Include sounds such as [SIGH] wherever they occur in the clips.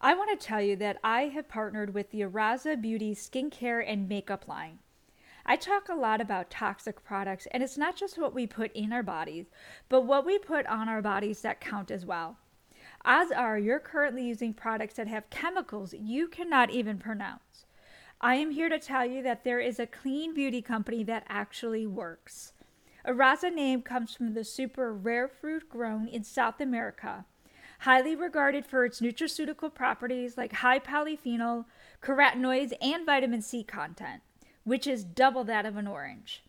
I want to tell you that I have partnered with the Araza Beauty skincare and makeup line. I talk a lot about toxic products, and it's not just what we put in our bodies, but what we put on our bodies that count as well. Odds are you're currently using products that have chemicals you cannot even pronounce. I am here to tell you that there is a clean beauty company that actually works. Araza name comes from the super rare fruit grown in South America highly regarded for its nutraceutical properties like high polyphenol, carotenoids, and vitamin C content, which is double that of an orange.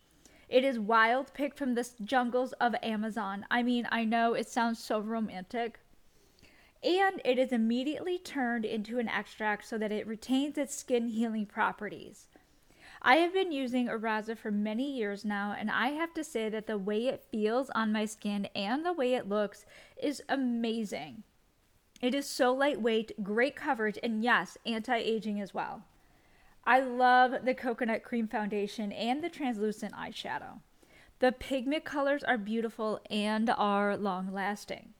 It is wild picked from the jungles of Amazon. I mean, I know it sounds so romantic. And it is immediately turned into an extract so that it retains its skin healing properties. I have been using Araza for many years now, and I have to say that the way it feels on my skin and the way it looks is amazing. It is so lightweight, great coverage, and yes, anti aging as well. I love the coconut cream foundation and the translucent eyeshadow. The pigment colors are beautiful and are long lasting.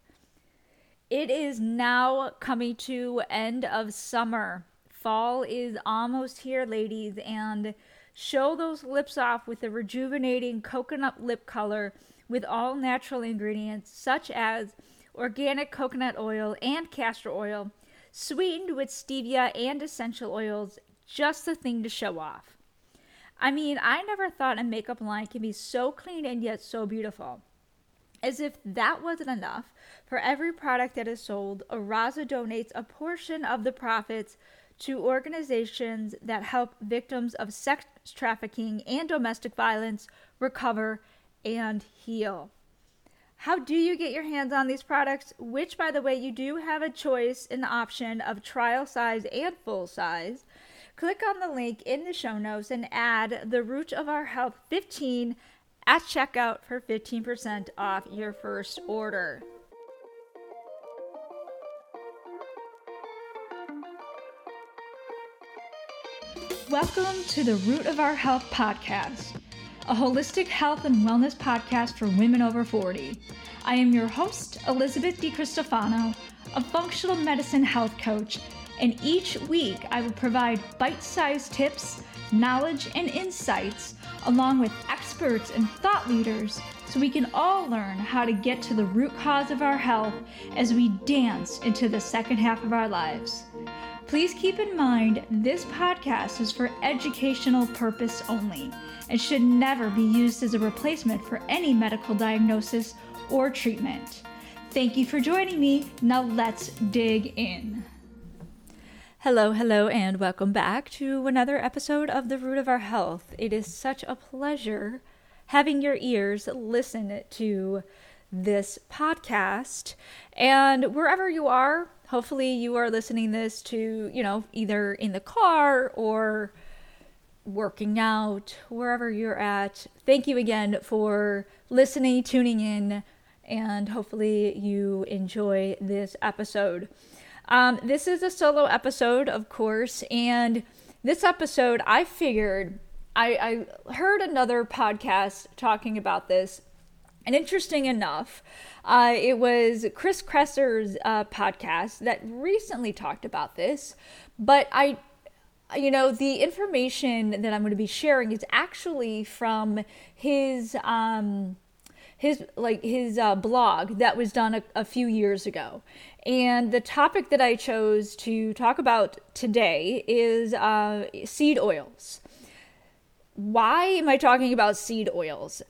It is now coming to end of summer. Fall is almost here, ladies, and show those lips off with a rejuvenating coconut lip color with all natural ingredients such as organic coconut oil and castor oil, sweetened with stevia and essential oils, just the thing to show off. I mean, I never thought a makeup line can be so clean and yet so beautiful. As if that wasn't enough, for every product that is sold, Araza donates a portion of the profits to organizations that help victims of sex trafficking and domestic violence recover and heal. How do you get your hands on these products? Which, by the way, you do have a choice in the option of trial size and full size. Click on the link in the show notes and add the Root of Our Health 15 at checkout for 15% off your first order. Welcome to the Root of Our Health podcast, a holistic health and wellness podcast for women over 40. I am your host, Elizabeth DiCristofano, a functional medicine health coach, and each week I will provide bite sized tips, knowledge, and insights along with experts and thought leaders so we can all learn how to get to the root cause of our health as we dance into the second half of our lives. Please keep in mind this podcast is for educational purpose only and should never be used as a replacement for any medical diagnosis or treatment. Thank you for joining me. Now let's dig in. Hello, hello, and welcome back to another episode of The Root of Our Health. It is such a pleasure having your ears listen to this podcast. And wherever you are, hopefully you are listening this to, you know, either in the car or working out, wherever you're at. Thank you again for listening, tuning in, and hopefully you enjoy this episode. Um, this is a solo episode, of course, and this episode I figured I, I heard another podcast talking about this and interesting enough, uh, it was Chris Kresser's uh, podcast that recently talked about this. But I, you know, the information that I'm going to be sharing is actually from his. Um, his like his uh, blog that was done a, a few years ago and the topic that i chose to talk about today is uh, seed oils why am i talking about seed oils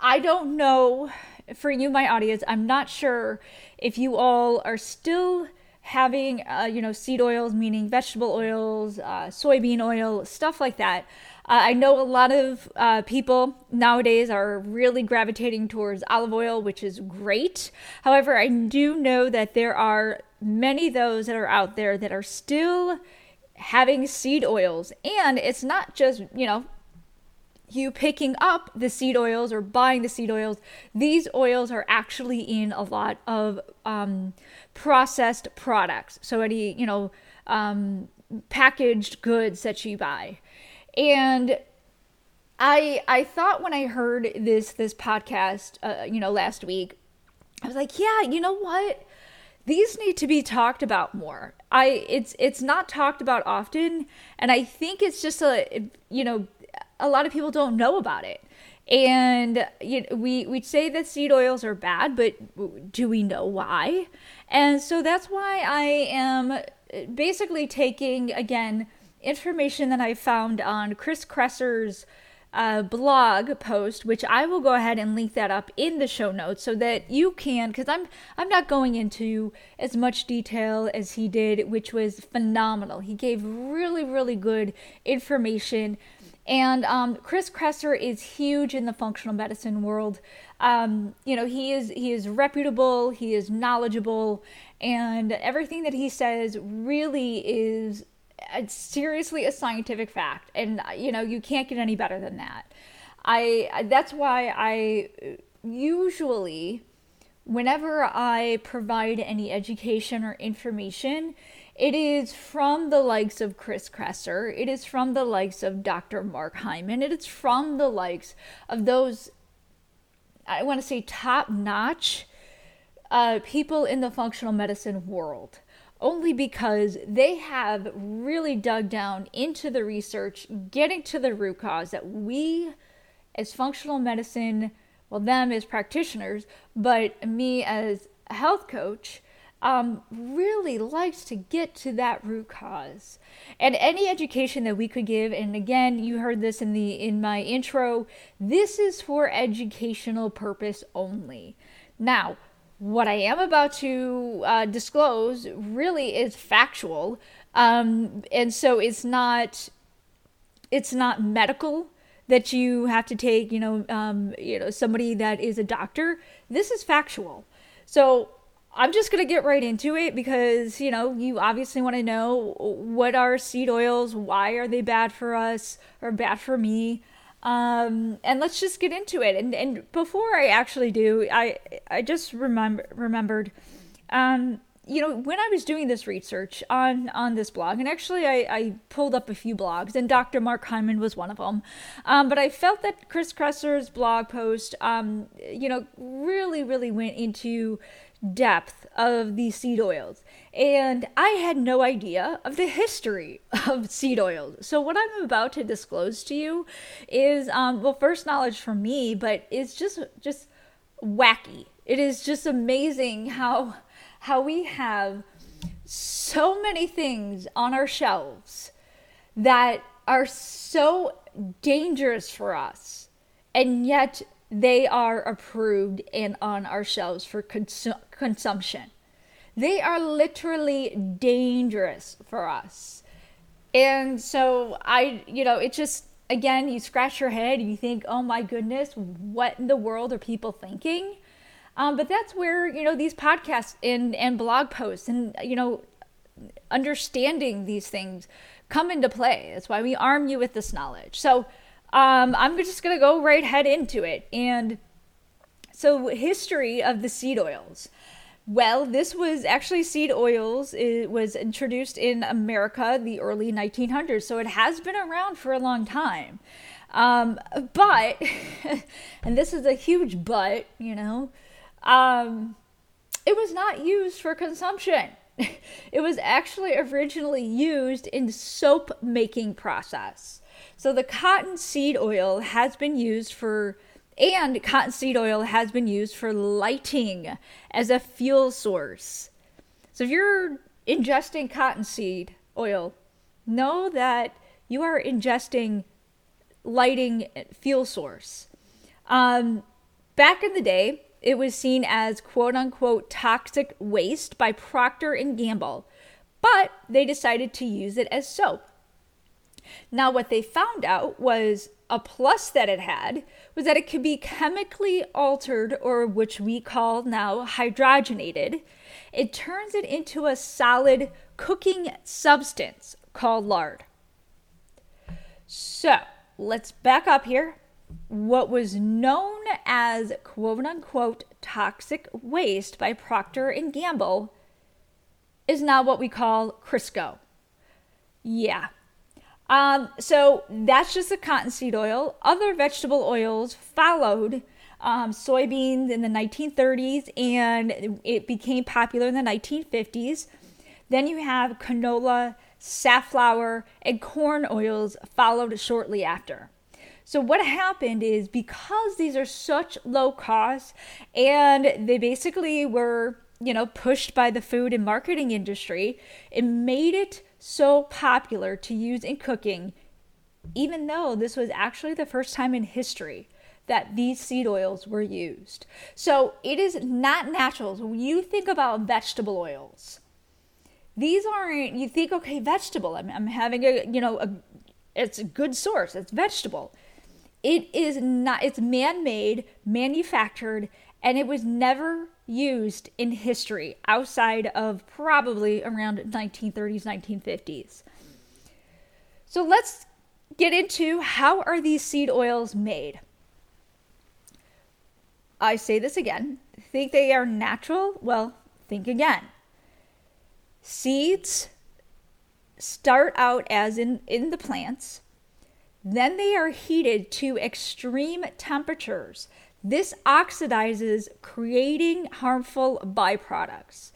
I don't know for you, my audience, I'm not sure if you all are still having, uh, you know, seed oils, meaning vegetable oils, uh, soybean oil, stuff like that. Uh, I know a lot of uh, people nowadays are really gravitating towards olive oil, which is great. However, I do know that there are many those that are out there that are still having seed oils. And it's not just, you know, you picking up the seed oils or buying the seed oils, these oils are actually in a lot of um, processed products. So any you know um, packaged goods that you buy, and I I thought when I heard this this podcast uh, you know last week, I was like, yeah, you know what. these need to be talked about more. I it's it's not talked about often, and I think it's just a you know a lot of people don't know about it. And you know, we we say that seed oils are bad, but do we know why? And so that's why I am basically taking again information that I found on Chris Kresser's uh, blog post, which I will go ahead and link that up in the show notes so that you can, because I'm I'm not going into as much detail as he did, which was phenomenal. He gave really really good information, and um, Chris Kresser is huge in the functional medicine world. Um, you know, he is he is reputable, he is knowledgeable, and everything that he says really is seriously a scientific fact and you know you can't get any better than that i that's why i usually whenever i provide any education or information it is from the likes of Chris Kresser. It is from the likes of Dr. Mark Hyman. It is from the likes of those, I want to say, top notch uh, people in the functional medicine world only because they have really dug down into the research, getting to the root cause that we, as functional medicine, well, them as practitioners, but me as a health coach, um, really likes to get to that root cause. And any education that we could give, and again, you heard this in the in my intro, this is for educational purpose only. Now, what I am about to uh, disclose really is factual, um, and so it's not it's not medical that you have to take. You know, um, you know somebody that is a doctor. This is factual. So I'm just gonna get right into it because you know you obviously want to know what are seed oils, why are they bad for us or bad for me. Um, and let's just get into it. And and before I actually do, I I just remember remembered, um, you know, when I was doing this research on on this blog, and actually I, I pulled up a few blogs, and Dr. Mark Hyman was one of them. Um, but I felt that Chris Kresser's blog post, um, you know, really really went into depth of these seed oils. And I had no idea of the history of seed oils. So, what I'm about to disclose to you is, um, well, first knowledge from me, but it's just, just wacky. It is just amazing how, how we have so many things on our shelves that are so dangerous for us, and yet they are approved and on our shelves for consu- consumption. They are literally dangerous for us. And so I, you know, it just, again, you scratch your head and you think, oh my goodness, what in the world are people thinking? Um, but that's where, you know, these podcasts and, and blog posts and, you know, understanding these things come into play. That's why we arm you with this knowledge. So, um, I'm just going to go right head into it. And so, history of the seed oils. Well, this was actually seed oils. It was introduced in America the early 1900s, so it has been around for a long time. Um, but, [LAUGHS] and this is a huge but, you know, um, it was not used for consumption. [LAUGHS] it was actually originally used in soap making process. So the cottonseed oil has been used for and cottonseed oil has been used for lighting as a fuel source. So if you're ingesting cottonseed oil, know that you are ingesting lighting fuel source. Um, back in the day, it was seen as quote unquote toxic waste by Procter and Gamble, but they decided to use it as soap. Now, what they found out was a plus that it had was that it could be chemically altered, or which we call now hydrogenated. It turns it into a solid cooking substance called lard. So let's back up here. What was known as quote unquote toxic waste by Procter and Gamble is now what we call Crisco. Yeah, um, so that's just the cottonseed oil. Other vegetable oils followed um, soybeans in the 1930s and it became popular in the 1950s. Then you have canola, safflower, and corn oils followed shortly after. So, what happened is because these are such low cost and they basically were, you know, pushed by the food and marketing industry, it made it so popular to use in cooking, even though this was actually the first time in history that these seed oils were used. So it is not natural. So when you think about vegetable oils, these aren't, you think, okay, vegetable, I'm, I'm having a, you know, a, it's a good source, it's vegetable. It is not, it's man made, manufactured, and it was never used in history outside of probably around 1930s, 1950s. So let's get into how are these seed oils made? I say this again. Think they are natural? Well, think again. Seeds start out as in, in the plants, then they are heated to extreme temperatures. This oxidizes, creating harmful byproducts.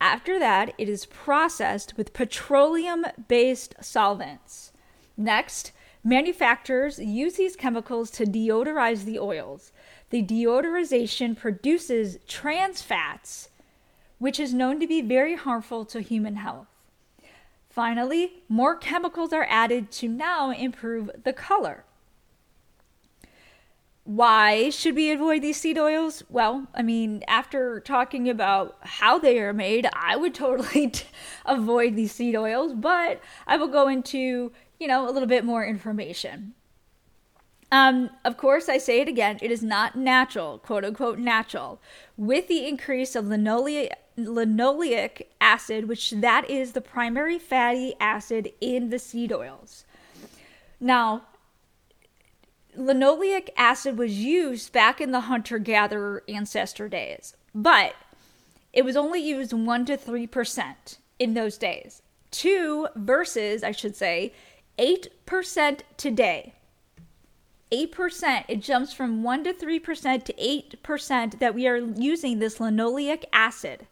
After that, it is processed with petroleum based solvents. Next, manufacturers use these chemicals to deodorize the oils the deodorization produces trans fats, which is known to be very harmful to human health. Finally, more chemicals are added to now improve the color. Why should we avoid these seed oils? Well, I mean, after talking about how they are made, I would totally [LAUGHS] avoid these seed oils, but I will go into, you know, a little bit more information. Um, of course, I say it again, it is not natural, quote unquote natural. With the increase of linoleic, linoleic acid, which that is the primary fatty acid in the seed oils. Now, linoleic acid was used back in the hunter gatherer ancestor days, but it was only used 1 to 3% in those days. 2 versus, I should say, 8% today. 8%, it jumps from 1 to 3% to 8% that we are using this linoleic acid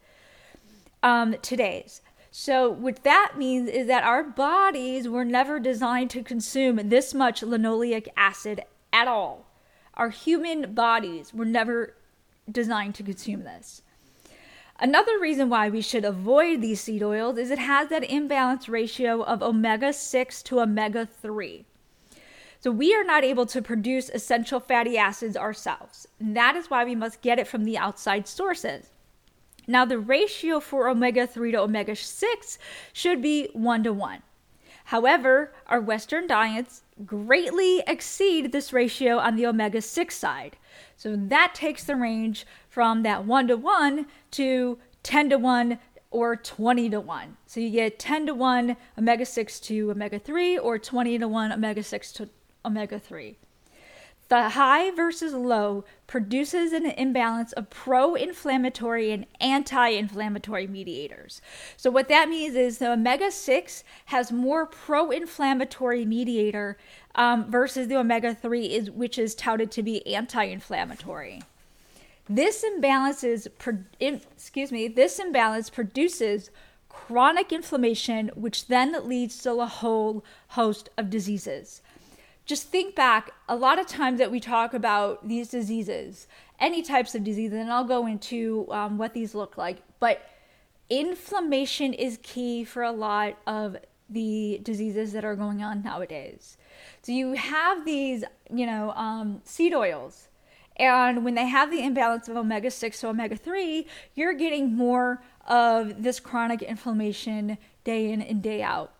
um, today's. So, what that means is that our bodies were never designed to consume this much linoleic acid at all. Our human bodies were never designed to consume this. Another reason why we should avoid these seed oils is it has that imbalance ratio of omega 6 to omega 3. So we are not able to produce essential fatty acids ourselves. And that is why we must get it from the outside sources. Now, the ratio for omega 3 to omega 6 should be 1 to 1. However, our Western diets greatly exceed this ratio on the omega 6 side. So that takes the range from that 1 to 1 to 10 to 1 or 20 to 1. So you get 10 to 1 omega 6 to omega 3 or 20 to 1 omega 6 to omega 3. The high versus low produces an imbalance of pro inflammatory and anti inflammatory mediators. So, what that means is the omega 6 has more pro inflammatory mediator um, versus the omega 3, is, which is touted to be anti inflammatory. This imbalance is, excuse me, this imbalance produces chronic inflammation, which then leads to a whole host of diseases just think back a lot of times that we talk about these diseases, any types of diseases, and I'll go into um, what these look like, but inflammation is key for a lot of the diseases that are going on nowadays. So you have these, you know, um, seed oils, and when they have the imbalance of omega 6 to omega 3, you're getting more of this chronic inflammation day in and day out.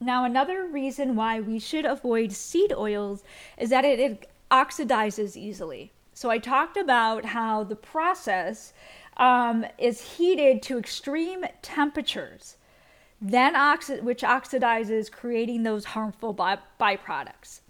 Now, another reason why we should avoid seed oils is that it, it oxidizes easily. So, I talked about how the process um, is heated to extreme temperatures, then oxi- which oxidizes, creating those harmful by- byproducts.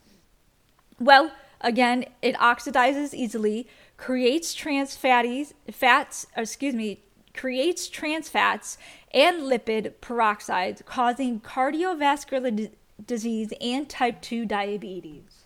Well, again, it oxidizes easily, creates trans fatties, fats, excuse me, creates trans fats and lipid peroxides, causing cardiovascular d- disease and type 2 diabetes.